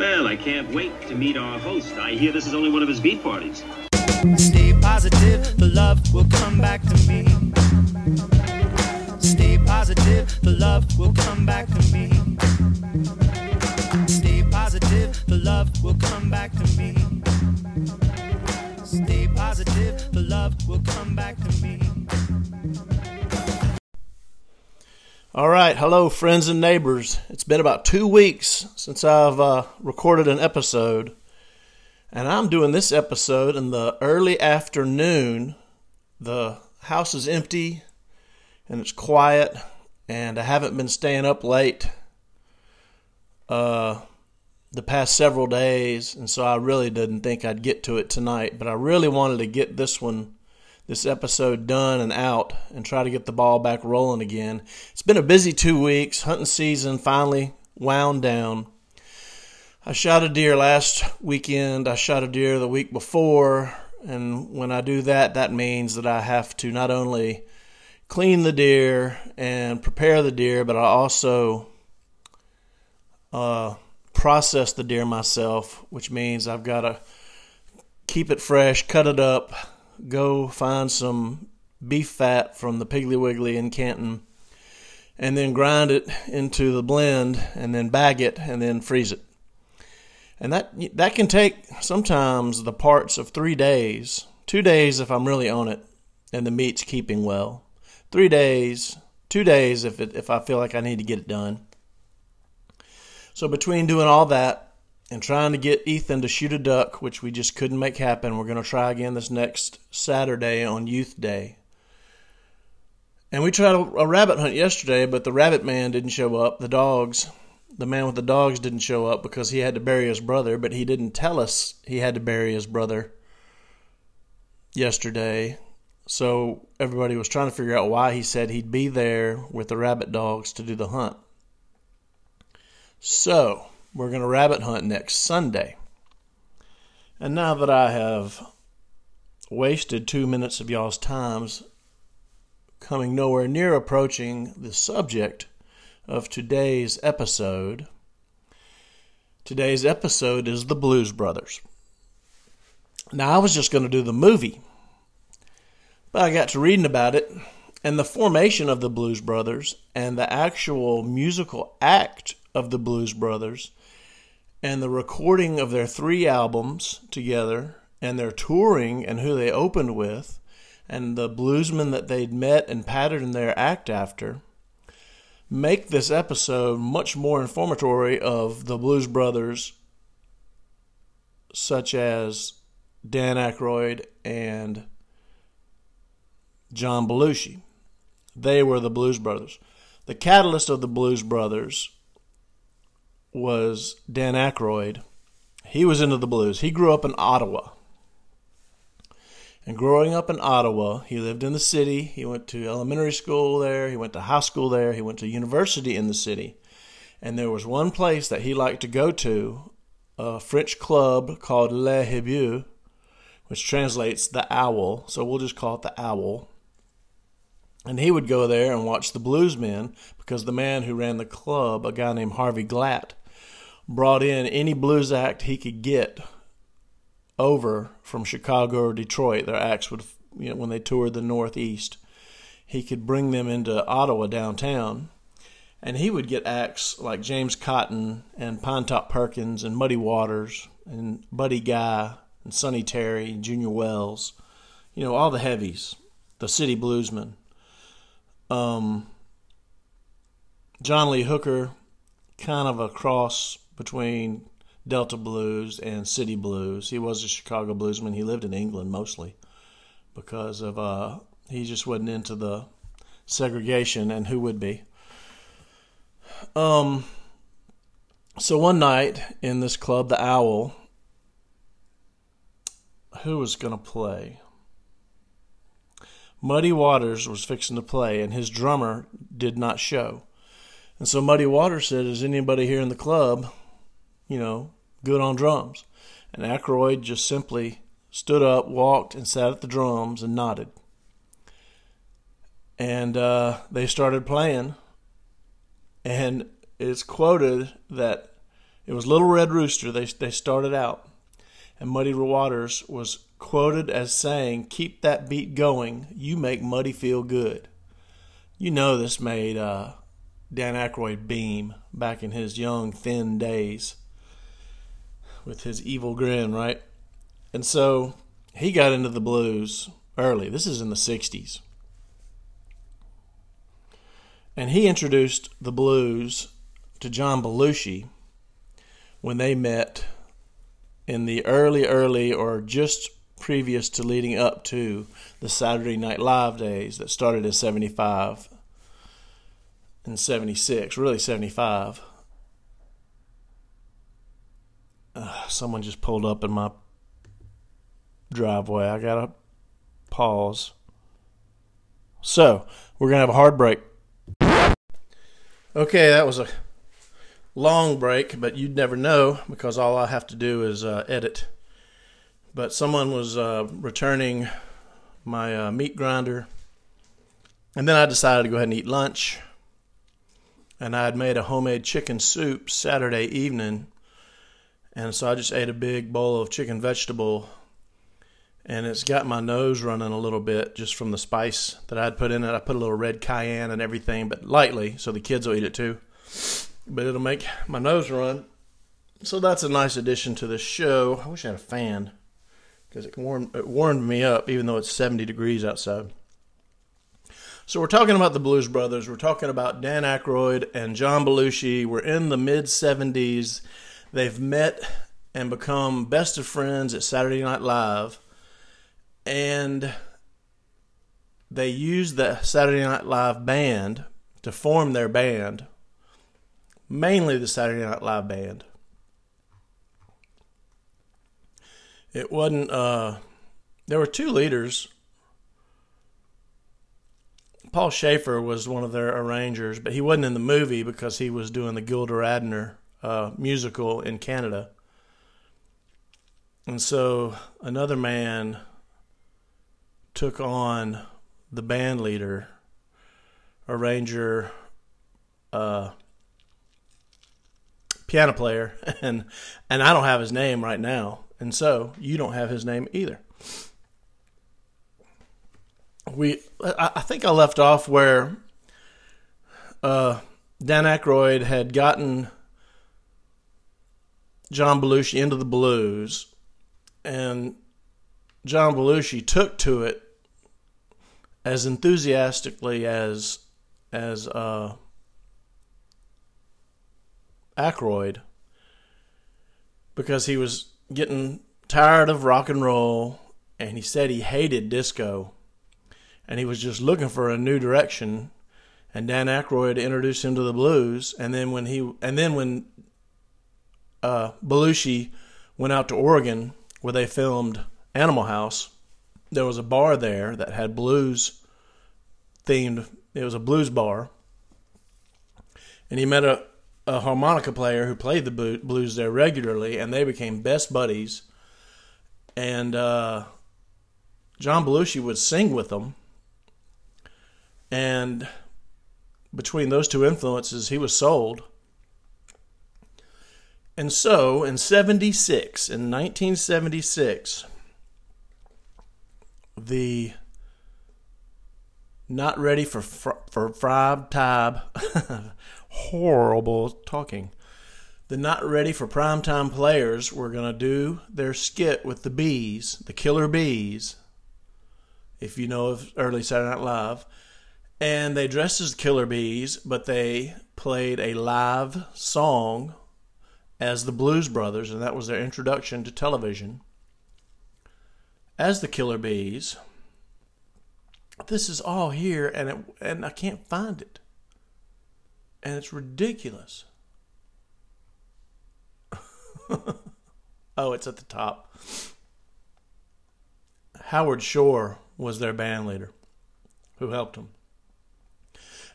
Well, I can't wait to meet our host. I hear this is only one of his beat parties. Stay positive, the love will come back to me. Stay positive, the love will come back to me. Stay positive, the love will come back to me. Stay positive, the love will come back to me. All right, hello, friends and neighbors. It's been about two weeks since I've uh, recorded an episode, and I'm doing this episode in the early afternoon. The house is empty and it's quiet, and I haven't been staying up late uh, the past several days, and so I really didn't think I'd get to it tonight, but I really wanted to get this one this episode done and out and try to get the ball back rolling again. It's been a busy two weeks. Hunting season finally wound down. I shot a deer last weekend. I shot a deer the week before. And when I do that, that means that I have to not only clean the deer and prepare the deer, but I also uh, process the deer myself, which means I've got to keep it fresh, cut it up, go find some beef fat from the Piggly Wiggly in Canton, and then grind it into the blend, and then bag it, and then freeze it. And that that can take sometimes the parts of three days, two days if I'm really on it, and the meat's keeping well, three days, two days if it, if I feel like I need to get it done. So between doing all that and trying to get Ethan to shoot a duck, which we just couldn't make happen. We're going to try again this next Saturday on Youth Day. And we tried a, a, rabbit hunt yesterday, but the rabbit man didn't show up. The dogs, the man with the dogs didn't show up because he had to bury his brother, but he didn't tell us he had to bury his brother yesterday. So everybody was trying to figure out why he said he'd be there with the rabbit dogs to do the hunt. So, we're going to rabbit hunt next Sunday. And now that I have wasted two minutes of y'all's times coming nowhere near approaching the subject of today's episode, today's episode is the Blues Brothers. Now, I was just going to do the movie, but I got to reading about it and the formation of the Blues Brothers and the actual musical act of the Blues Brothers and the recording of their three albums together and their touring and who they opened with and the bluesmen that they'd met and patterned their act after make this episode much more informatory of the Blues Brothers, such as Dan Aykroyd and John Belushi. They were the Blues Brothers. The catalyst of the Blues Brothers was Dan Aykroyd. He was into the blues. He grew up in Ottawa. And growing up in Ottawa, he lived in the city. He went to elementary school there. He went to high school there. He went to university in the city. And there was one place that he liked to go to, a French club called Le Hibou, which translates the owl. So we'll just call it the owl. And he would go there and watch the bluesmen because the man who ran the club, a guy named Harvey Glatt, brought in any blues act he could get over from Chicago or Detroit. Their acts would, you know, when they toured the Northeast, he could bring them into Ottawa downtown, and he would get acts like James Cotton and Pinetop Perkins and Muddy Waters and Buddy Guy and Sonny Terry and Junior Wells, you know, all the heavies, the city bluesmen. Um, John Lee Hooker, kind of a cross between Delta blues and city blues. He was a Chicago bluesman. He lived in England mostly because of uh, he just wasn't into the segregation, and who would be? Um. So one night in this club, the Owl, who was going to play? Muddy Waters was fixing to play, and his drummer did not show. And so Muddy Waters said, "Is anybody here in the club you know, good on drums. And Aykroyd just simply stood up, walked, and sat at the drums and nodded. And uh, they started playing. And it's quoted that It was Little Red Rooster. They they started out, and Muddy Waters was quoted as saying, "Keep that beat going. You make Muddy feel good." You know this made uh, Dan Aykroyd beam back in his young, thin days with his evil grin, right? And so he got into the blues early. This is in the 60s. And he introduced the blues to John Belushi when they met in the early, early, or just previous to leading up to the Saturday Night Live days that started in 75 and 76, really 75. Someone just pulled up in my driveway. I got to pause. So, we're to have a hard break. Okay, that was a long break, but you'd never know because all I have to do is uh, edit. But someone was uh, returning my uh, meat grinder, and then I decided to go ahead and eat lunch. And I had made a homemade chicken soup Saturday evening, and so I just ate a big bowl of chicken vegetable, and it's got my nose running a little bit just from the spice that I'd put in it. I put a little red cayenne and everything, but lightly, so the kids will eat it too but it'll make my nose run. So that's a nice addition to the show. I wish I had a fan because it warmed it warmed me up, even though it's 70 degrees outside. So we're talking about the Blues Brothers. We're talking about Dan Aykroyd and John Belushi. We're in the mid 70s. They've met and become best of friends at Saturday Night Live, and they used the Saturday Night Live band to form their band mainly the Saturday Night Live band. It wasn't, uh, there were two leaders. Paul Shaffer was one of their arrangers, but he wasn't in the movie because he was doing the Gilda Radner uh, musical in Canada. And so another man took on the band leader, arranger, uh, piano player, and and I don't have his name right now, and so you don't have his name either. We, I think I left off where uh, Dan Aykroyd had gotten John Belushi into the blues, and John Belushi took to it as enthusiastically as as uh, Aykroyd because he was getting tired of rock and roll and he said he hated disco and he was just looking for a new direction and Dan Aykroyd introduced him to the blues and then when he and then when uh, Belushi went out to Oregon where they filmed Animal House there was a bar there that had blues themed it was a blues bar and he met a a harmonica player who played the blues there regularly, and they became best buddies. And uh, John Belushi would sing with them, and between those two influences, he was sold. And so, in 76, in 1976, the not ready for for prime time horrible talking. The not ready for primetime players were going to do their skit with the bees, the killer bees, if you know of early Saturday Night Live. And they dressed as killer bees, but they played a live song as the Blues Brothers, and that was their introduction to television. As the Killer Bees, this is all here, and it, and I can't find it and it's ridiculous. oh, it's at the top. Howard Shore was their band leader who helped them.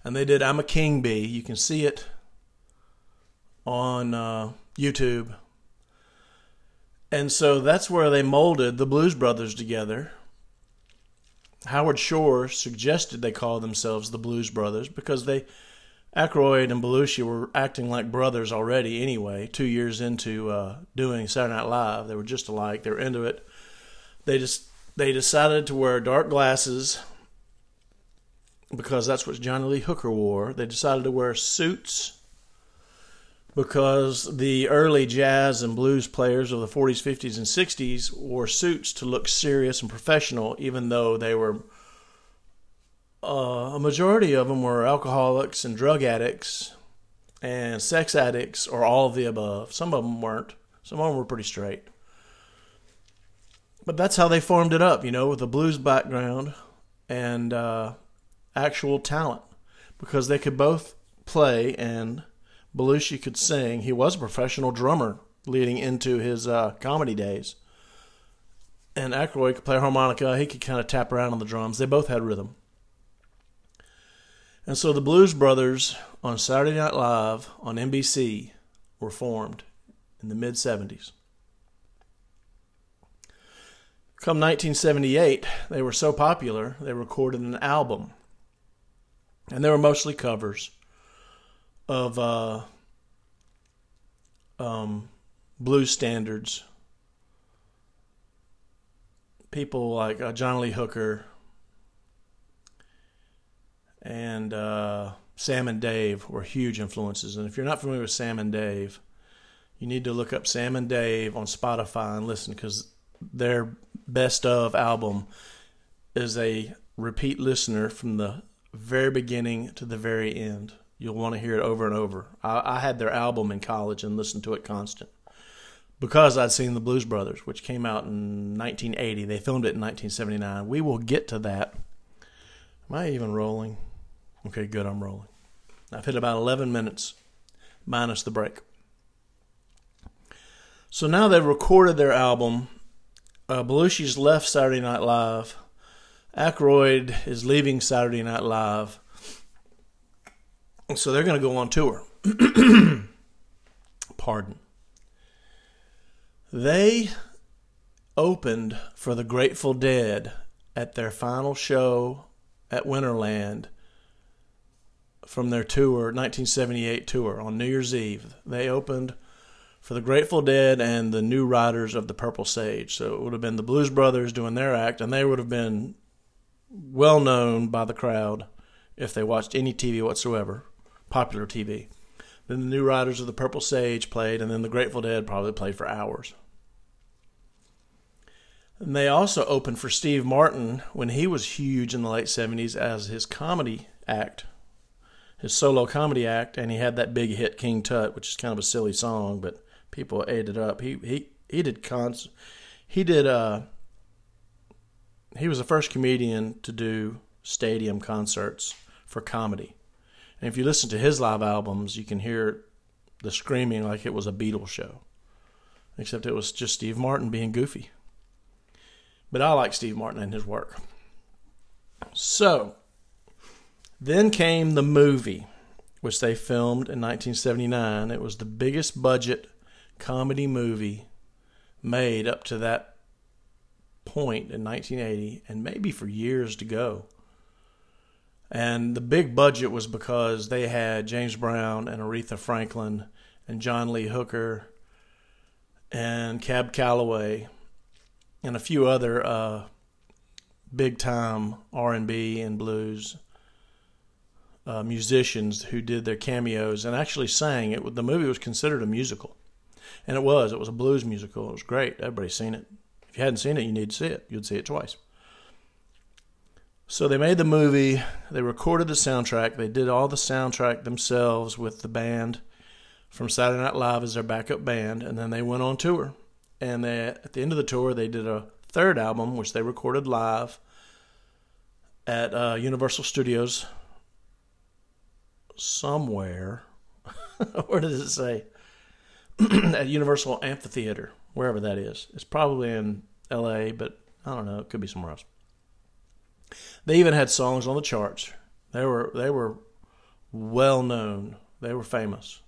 And they did I'm a King Bee. You can see it on uh, YouTube. And so that's where they molded the Blues Brothers together. Howard Shore suggested they call themselves the Blues Brothers because they Aykroyd and Belushi were acting like brothers already anyway, two years into uh, doing Saturday Night Live. They were just alike. They were into it. They just they decided to wear dark glasses because that's what Johnny Lee Hooker wore. They decided to wear suits because the early jazz and blues players of the 40s, 50s, and 60s wore suits to look serious and professional, even though they were uh, a majority of them were alcoholics and drug addicts and sex addicts or all of the above. Some of them weren't. Some of them were pretty straight. But that's how they formed it up, you know, with a blues background and uh, actual talent because they could both play and Belushi could sing. He was a professional drummer leading into his uh, comedy days. And Aykroyd could play harmonica. He could kind of tap around on the drums. They both had rhythm. And so the Blues Brothers on Saturday Night Live on NBC were formed in the mid 70s. Come 1978, they were so popular, they recorded an album. And they were mostly covers of uh, um, blues standards. People like uh, John Lee Hooker, and uh, Sam and Dave were huge influences. And if you're not familiar with Sam and Dave, you need to look up Sam and Dave on Spotify and listen because their best of album is a repeat listener from the very beginning to the very end. You'll want to hear it over and over. I, I had their album in college and listened to it constant because I'd seen the Blues Brothers, which came out in 1980. They filmed it in 1979. We will get to that. Am I even rolling? Okay, good. I'm rolling. I've hit about 11 minutes minus the break. So now they've recorded their album. Uh, Belushi's left Saturday Night Live. Aykroyd is leaving Saturday Night Live. So they're going to go on tour. Pardon. They opened for the Grateful Dead at their final show at Winterland from their tour, 1978 tour on New Year's Eve. They opened for the Grateful Dead and the New Riders of the Purple Sage. So it would have been the Blues Brothers doing their act, and they would have been well known by the crowd if they watched any TV whatsoever, popular TV. Then the New Riders of the Purple Sage played, and then the Grateful Dead probably played for hours. And they also opened for Steve Martin when he was huge in the late 70s as his comedy act his solo comedy act, and he had that big hit King Tut, which is kind of a silly song, but people ate it up. He he he did cons, he did uh, he was the first comedian to do stadium concerts for comedy, and if you listen to his live albums, you can hear the screaming like it was a Beatles show, except it was just Steve Martin being goofy. But I like Steve Martin and his work. So then came the movie, which they filmed in 1979. It was the biggest budget comedy movie made up to that point in 1980, and maybe for years to go. And the big budget was because they had James Brown and Aretha Franklin and John Lee Hooker and Cab Calloway and a few other uh, big time R&B and blues uh, musicians who did their cameos and actually sang. It the movie was considered a musical, and it was. It was a blues musical. It was great. Everybody's seen it. If you hadn't seen it, you need to see it. You'd see it twice. So they made the movie. They recorded the soundtrack. They did all the soundtrack themselves with the band from Saturday Night Live as their backup band, and then they went on tour. And they, at the end of the tour, they did a third album, which they recorded live at uh, Universal Studios somewhere. Where does it say? At Universal Amphitheater, wherever that is. It's probably in L.A., but I don't know. It could be somewhere else. They even had songs on the charts. They were they were well known. They were famous,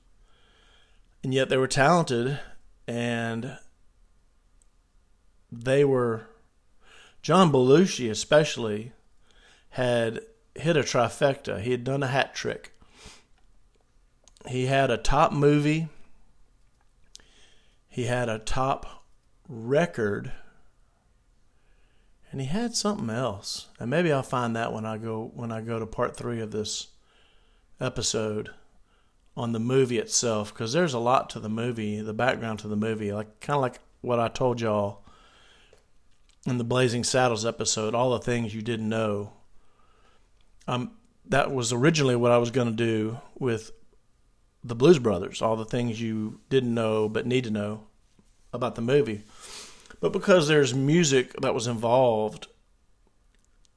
and yet they were talented, and they were. John Belushi especially had hit a trifecta. He had done a hat trick he had a top movie. He had a top record. And he had something else. And maybe I'll find that when I go when I go to part 3 of this episode on the movie itself because there's a lot to the movie, the background to the movie, like kind of like what I told y'all in the Blazing Saddles episode, all the things you didn't know. Um, that was originally what I was going to do with the Blues Brothers, all the things you didn't know but need to know about the movie. But because there's music that was involved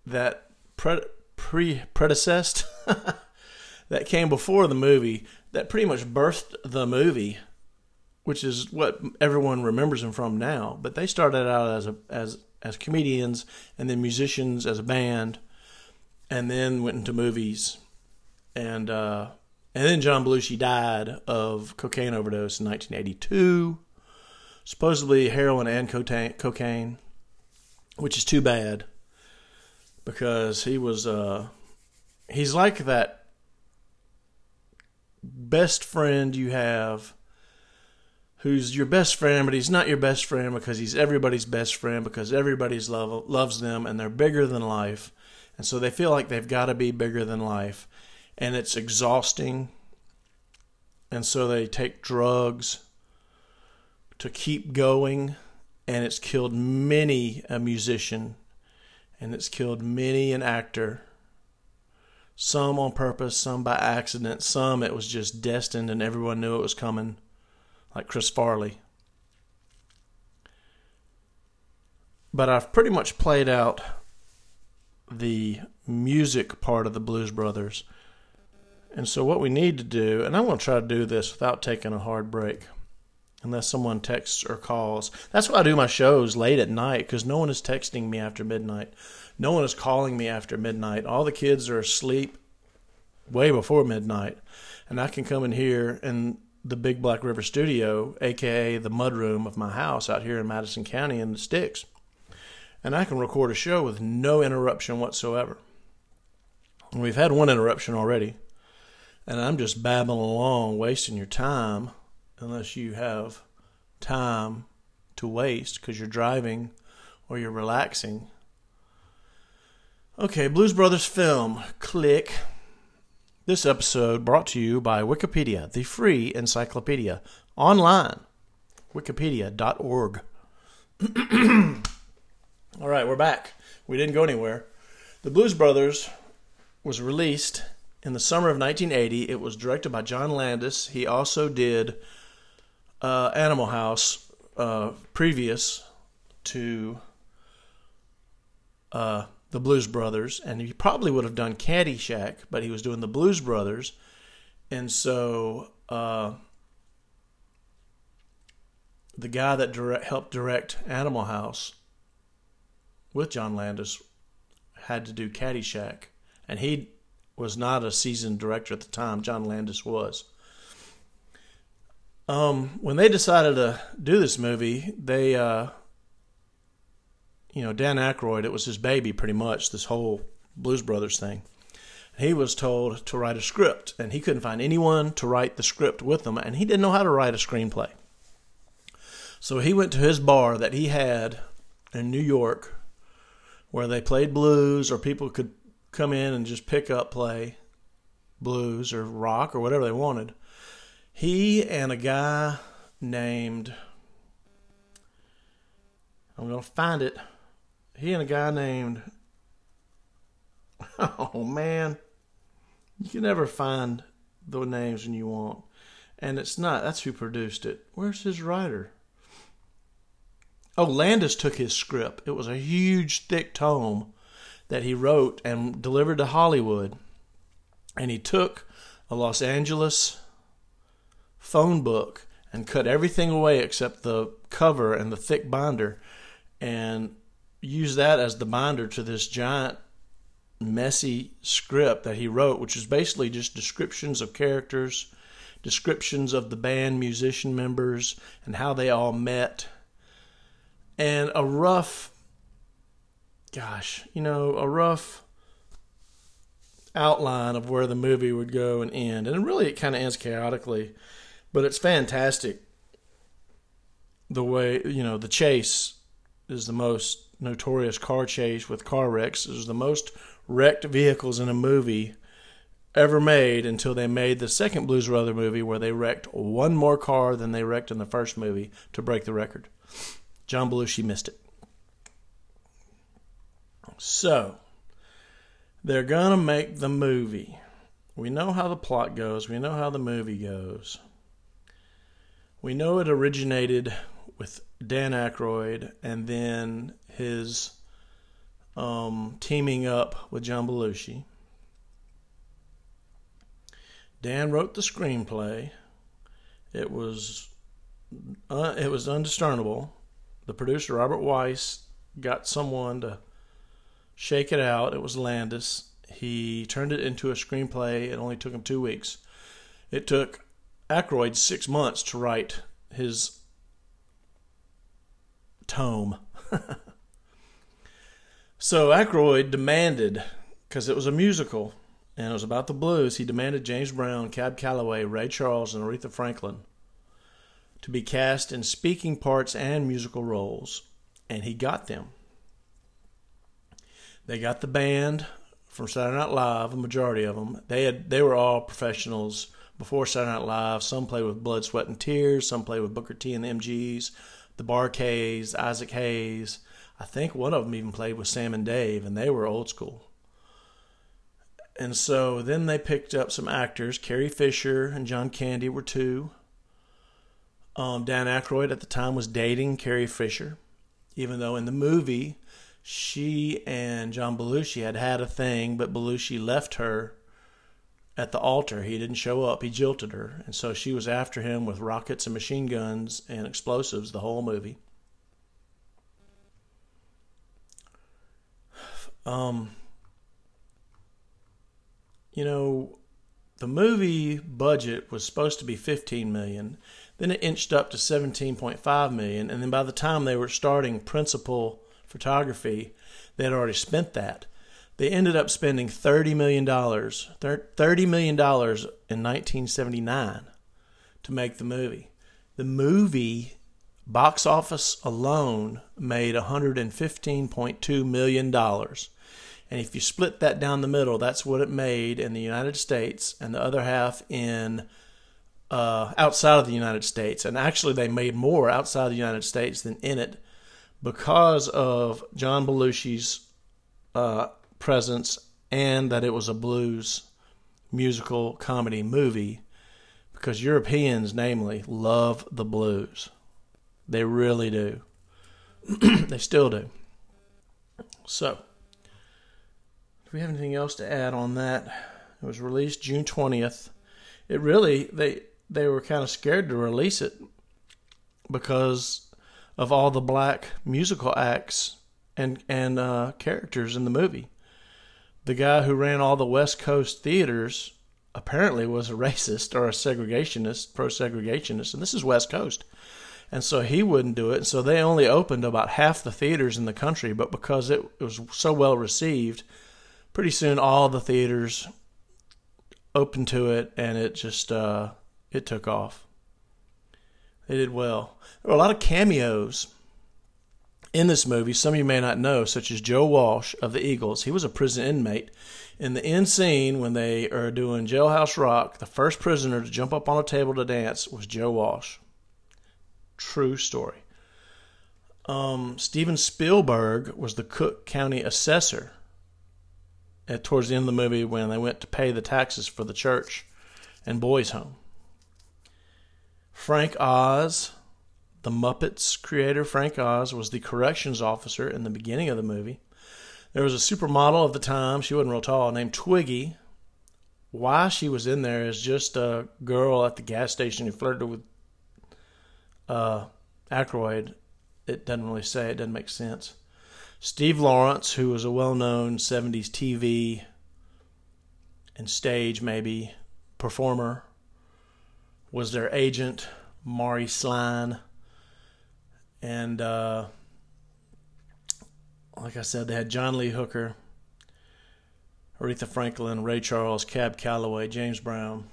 that pre, pre predecessed that came before the movie that pretty much birthed the movie, which is what everyone remembers them from now. But they started out as a, as as comedians and then musicians as a band, and then went into movies, and uh, and then John Belushi died of cocaine overdose in 1982, supposedly heroin and cocaine, which is too bad because he was uh, he's like that best friend you have who's your best friend, but he's not your best friend because he's everybody's best friend because everybody's love loves them and they're bigger than life. And so they feel like they've got to be bigger than life. And it's exhausting. And so they take drugs to keep going. And it's killed many a musician. And it's killed many an actor some on purpose, some by accident, some it was just destined and everyone knew it was coming, like Chris Farley. But I've pretty much played out the music part of the Blues Brothers. And so, what we need to do, and I'm going to try to do this without taking a hard break, unless someone texts or calls. That's why I do my shows late at night, because no one is texting me after midnight. No one is calling me after midnight. All the kids are asleep way before midnight, and I can come in here in the Big Black River Studio, aka the mud room of my house out here in Madison County in the sticks, and I can record a show with no interruption whatsoever. And we've had one interruption already, and I'm just babbling along, wasting your time, unless you have time to waste because you're driving or you're relaxing Okay, Blues Brothers film. Click. This episode brought to you by Wikipedia, the free encyclopedia. Online. Wikipedia.org. All right, we're back. We didn't go anywhere. The Blues Brothers was released in the summer of 1980. It was directed by John Landis. He also did uh, Animal House uh, previous to uh, the Blues Brothers, and he probably would have done Caddyshack, but he was doing the Blues Brothers, and so uh, the guy that direct, helped direct Animal House with John Landis had to do Caddyshack, and he was not a seasoned director at the time. John Landis was. Um, when they decided to do this movie, they uh, you know, Dan Aykroyd, it was his baby pretty much, this whole Blues Brothers thing. He was told to write a script, and he couldn't find anyone to write the script with him, and he didn't know how to write a screenplay. So he went to his bar that he had in New York where they played blues, or people could come in and just pick up, play blues or rock or whatever they wanted. He and a guy named, I'm to find it. He and a guy named oh man. You can never find the names when you want. And it's not that's who produced it. Where's his writer? Oh landis took his script. It was a huge thick tome that he wrote and delivered to hollywood. And he took a los angeles phone book and cut everything away except the cover and the thick binder and use that as the binder to this giant messy script that he wrote, which is basically just descriptions of characters, descriptions of the band musician members, and how they all met, and a rough, gosh, you know, a rough outline of where the movie would go and end. And really, it kind of ends chaotically, but it's fantastic. The way, you know, the chase is the most notorious car chase with car wrecks. It was the most wrecked vehicles in a movie ever made until they made the second Blues Brother movie where they wrecked one more car than they wrecked in the first movie to break the record. John Belushi missed it. So, they're going to make the movie. We know how the plot goes, we know how the movie goes. We know it originated with Dan Aykroyd and then his um, teaming up with John Belushi. Dan wrote the screenplay. It was uh, it was undiscernible. The producer Robert Weiss got someone to shake it out. It was Landis. He turned it into a screenplay. It only took him two weeks. It took Aykroyd six months to write his tome. so Aykroyd demanded, because it was a musical and it was about the blues, he demanded James Brown, Cab Calloway, Ray Charles, and Aretha Franklin to be cast in speaking parts and musical roles, and he got them. They got the band from Saturday Night Live, a majority of them. They had they were all professionals before Saturday Night Live. Some played with Blood, Sweat, and Tears. Some played with Booker T and the MGs, the Bar-Kays, Isaac Hayes. I think one of them even played with Sam and Dave, and they were old school. And so then they picked up some actors. Carrie Fisher and John Candy were two. Um, Dan Aykroyd at the time was dating Carrie Fisher, even though in the movie she and John Belushi had had a thing, but Belushi left her at the altar. He didn't show up. He jilted her, and so she was after him with rockets and machine guns and explosives the whole movie. Um, you know, the movie budget was supposed to be 15 million. Then it inched up to 17.5 million, and then by the time they were starting principal photography, they had already spent that. They ended up spending 30 million dollars, 30 million dollars in 1979 to make the movie. The movie box office alone made 115.2 million dollars and if you split that down the middle, that's what it made in the United States, and the other half in uh, outside of the United States. And actually, they made more outside the United States than in it because of John Belushi's uh, presence and that it was a blues musical comedy movie. Because Europeans, namely, love the blues. They really do. they still do. So. Do we have anything else to add on that? It was released June 20th. It really they they were kind of scared to release it because of all the black musical acts and and uh, characters in the movie. The guy who ran all the West Coast theaters apparently was a racist or a segregationist, pro segregationist, and this is West Coast. And so he wouldn't do it. And so they only opened about half the theaters in the country, but because it was so well received, pretty soon all the theaters opened to it, and it just uh, it took off. They did well. There were a lot of cameos in this movie. Some of you may not know, such as Joe Walsh of the Eagles. He was a prison inmate. In the end scene, when they are doing Jailhouse Rock, the first prisoner to jump up on a table to dance was Joe Walsh. True story. Um, Steven Spielberg was the Cook County assessor at, towards the end of the movie when they went to pay the taxes for the church and boys' home. Frank Oz, the Muppets creator, Frank Oz, was the corrections officer in the beginning of the movie. There was a supermodel of the time, she wasn't real tall, named Twiggy. Why she was in there is just a girl at the gas station who flirted with uh, Aykroyd. It doesn't really say, it doesn't make sense. Steve Lawrence, who was a well known 70s TV and stage, maybe, performer, was their agent, Maury Sline. And uh, like I said, they had John Lee Hooker, Aretha Franklin, Ray Charles, Cab Calloway, James Brown.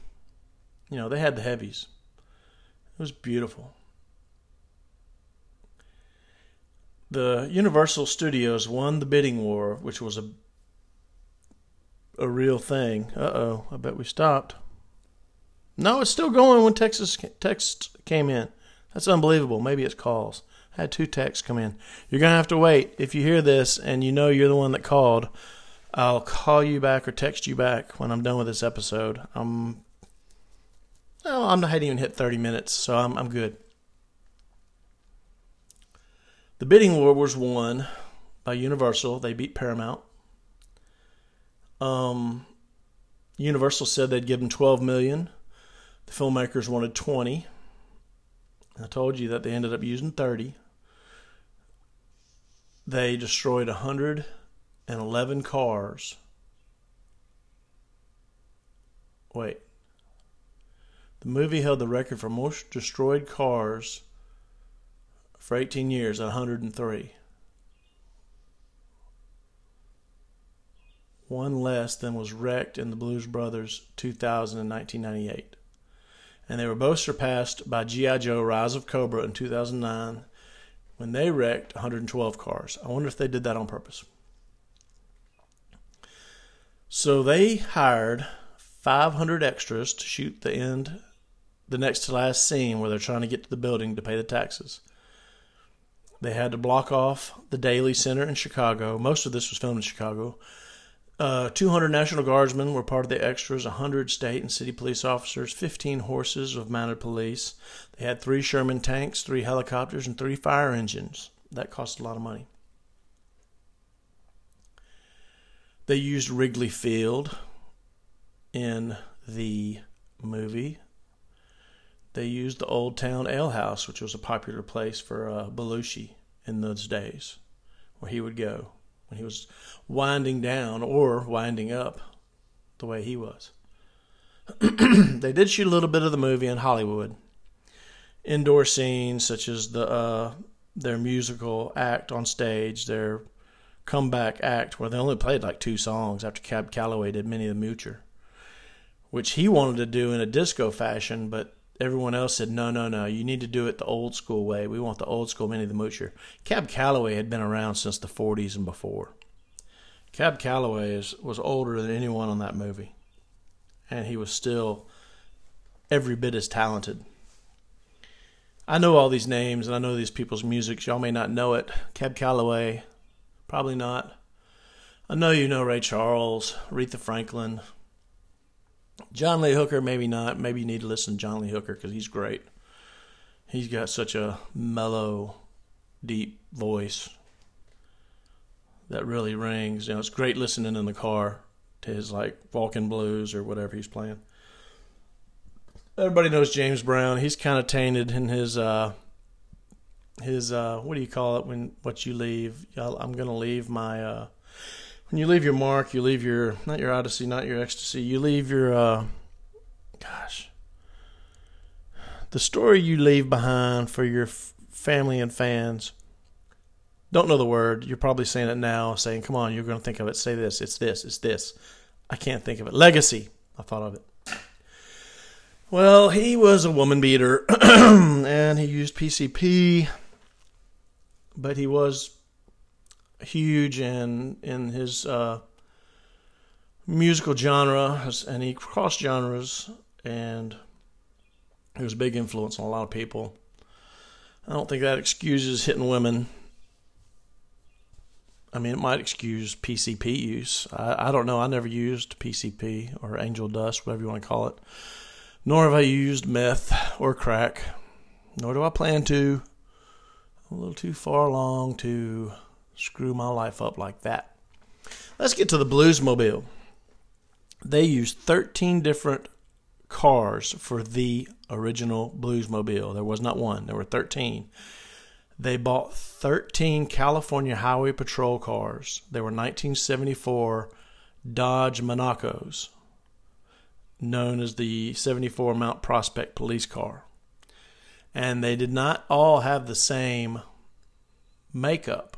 You know, they had the heavies. It was beautiful. The Universal Studios won the bidding war, which was a a real thing. Uh oh, I bet we stopped. No, it's still going when Texas text came in. That's unbelievable. Maybe it's calls. Had two texts come in. You're gonna have to wait. If you hear this and you know you're the one that called, I'll call you back or text you back when I'm done with this episode. I'm no, I'm not, I hadn't even hit 30 minutes, so I'm I'm good. The bidding war was won by Universal. They beat Paramount. Um, Universal said they'd give them 12 million. The filmmakers wanted 20. I told you that they ended up using 30. They destroyed 111 cars. Wait. The movie held the record for most destroyed cars for 18 years at 103. One less than was wrecked in the Blues Brothers 2000 and 1998. And they were both surpassed by G.I. Joe Rise of Cobra in 2009 when they wrecked 112 cars. I wonder if they did that on purpose. So they hired 500 extras to shoot the end, the next to last scene where they're trying to get to the building to pay the taxes. They had to block off the Daley Center in Chicago. Most of this was filmed in Chicago. Uh, 200 National Guardsmen were part of the extras, 100 state and city police officers, 15 horses of mounted police. They had three Sherman tanks, three helicopters, and three fire engines. That cost a lot of money. They used Wrigley Field in the movie. They used the Old Town Ale House, which was a popular place for uh, Belushi in those days, where he would go when he was winding down or winding up the way he was. they did shoot a little bit of the movie in Hollywood. Indoor scenes such as the uh, their musical act on stage, their comeback act where they only played like two songs after Cab Calloway did Minnie the Moocher, which he wanted to do in a disco fashion, but everyone else said, no, no, no, you need to do it the old school way. We want the old school Minnie the Moocher. Cab Calloway had been around since the 40s and before. Cab Calloway is, was older than anyone on that movie, and he was still every bit as talented. I know all these names and I know these people's music. Y'all may not know it. Cab Calloway, probably not. I know you know Ray Charles, Aretha Franklin, John Lee Hooker, maybe not. Maybe you need to listen to John Lee Hooker because he's great. He's got such a mellow, deep voice that really rings. You know, it's great listening in the car to his like Vulcan blues or whatever he's playing. Everybody knows James Brown. He's kind of tainted in his uh his uh what do you call it when what you leave? I'm gonna leave my uh when you leave your mark, you leave your not your odyssey, not your ecstasy. You leave your uh, gosh, the story you leave behind for your f- family and fans. Don't know the word. You're probably saying it now, saying, "Come on, you're going to think of it. Say this. It's this. It's this." I can't think of it. Legacy. I thought of it. Well, he was a woman beater, and he used PCP, but he was huge in in his uh, musical genre, and he crossed genres, and he was a big influence on a lot of people. I don't think that excuses hitting women. I mean, it might excuse PCP use. I, I don't know. I never used PCP or angel dust, whatever you want to call it. Nor have I used meth or crack. Nor do I plan to. I'm a little too far along to screw my life up like that. Let's get to the Bluesmobile. They used 13 different cars for the original Bluesmobile. There was not one, there were 13. They bought 13 California Highway Patrol cars. They were 1974 Dodge Monacos, known as the 74 Mount Prospect police car. And they did not all have the same makeup.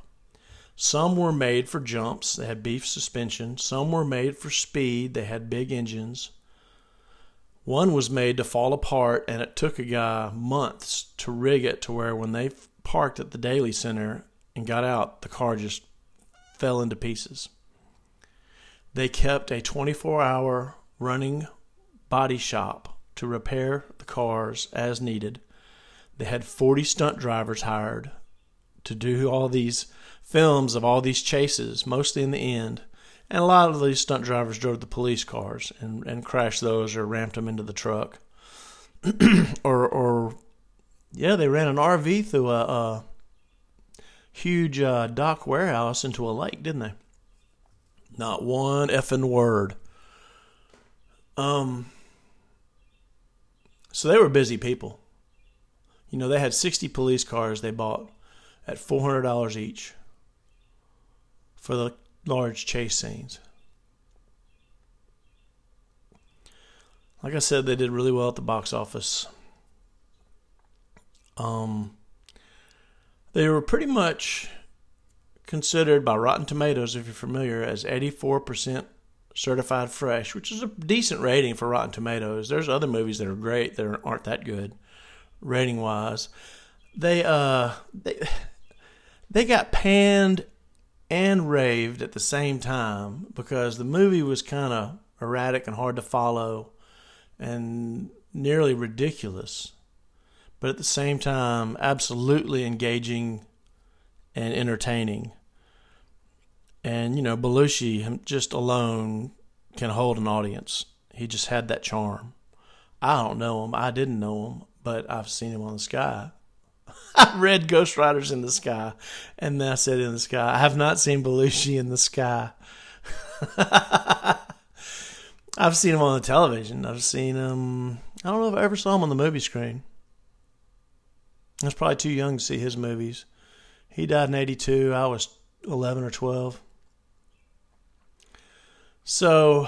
Some were made for jumps, they had beef suspension. Some were made for speed, they had big engines. One was made to fall apart, and it took a guy months to rig it to where when they parked at the Daley Center and got out, the car just fell into pieces. They kept a 24 hour running body shop to repair the cars as needed. They had 40 stunt drivers hired to do all these films of all these chases, mostly in the end. And a lot of these stunt drivers drove the police cars and, and crashed those or ramped them into the truck. or, or, yeah, they ran an RV through a, a huge uh, dock warehouse into a lake, didn't they? Not one effing word. Um, so they were busy people. You know, they had 60 police cars they bought at $400 each for the large chase scenes. Like I said, they did really well at the box office. Um, they were pretty much considered by Rotten Tomatoes, if you're familiar, as 84% certified fresh, which is a decent rating for Rotten Tomatoes. There's other movies that are great that aren't that good, rating wise. They uh they they got panned and raved at the same time because the movie was kind of erratic and hard to follow and nearly ridiculous, but at the same time absolutely engaging and entertaining. And you know, Belushi just alone can hold an audience. He just had that charm. I don't know him. I didn't know him, but I've seen him on the sky. I read Ghost Riders in the Sky, and then I said in the sky. I have not seen Belushi in the sky. I've seen him on the television. I've seen him. I don't know if I ever saw him on the movie screen. I was probably too young to see his movies. He died in 82. I was 11 or 12. So,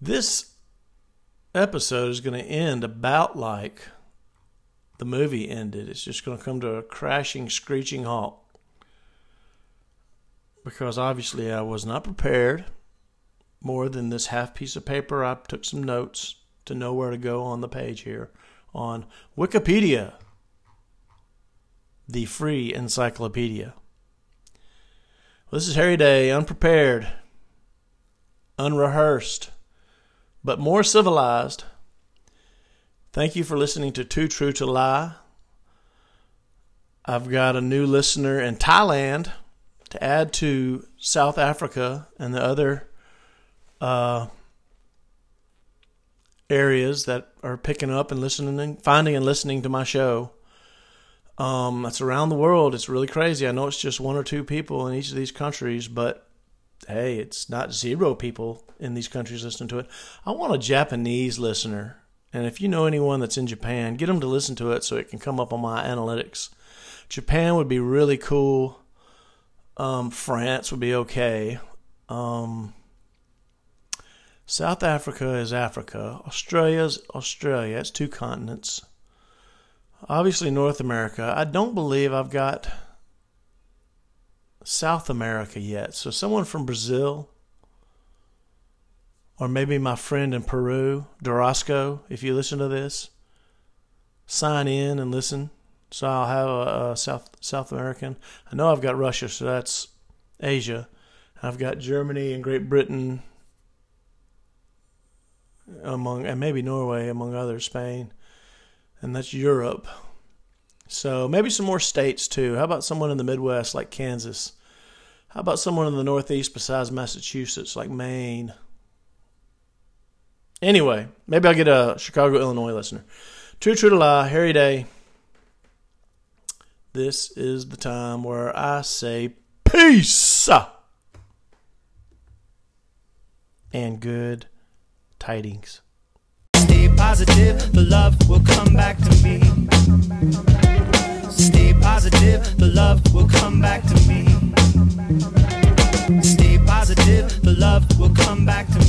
this episode is going to end about like the movie ended. It's just going to come to a crashing, screeching halt. Because obviously I was not prepared more than this half piece of paper. I took some notes to know where to go on the page here on Wikipedia, the free encyclopedia. Well, this is Harry Day, unprepared, unrehearsed, but more civilized. Thank you for listening to Too True to Lie. I've got a new listener in Thailand to add to South Africa and the other uh, areas that are picking up and listening, finding and listening to my show. Um, that's around the world. It's really crazy. I know it's just one or two people in each of these countries, but hey, it's not zero people in these countries listening to it. I want a Japanese listener. And if you know anyone that's in Japan, get them to listen to it so it can come up on my analytics. Japan would be really cool. Um, France would be okay. Um, South Africa is Africa. Australia's Australia. It's two continents. Obviously, North America. I don't believe I've got South America yet. So, someone from Brazil, or maybe my friend in Peru, Dorosco, if you listen to this, sign in and listen. So, I'll have a, a South South American. I know I've got Russia, so that's Asia. I've got Germany and Great Britain, among and maybe Norway among others, Spain, and that's Europe. So maybe some more states too. How about someone in the Midwest like Kansas? How about someone in the Northeast besides Massachusetts like Maine? Anyway, maybe I'll get a Chicago, Illinois listener. True, true to lie, Harry Day. This is the time where I say peace and good tidings. Stay positive, the love will come back to me. Stay positive, the love will come back to me. Stay positive, the love will come back to me.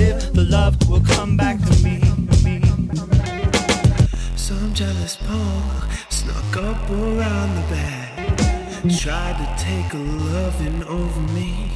Positive, the love will come back to me. Some jealous punk snuck up around the back, tried to take a loving over me.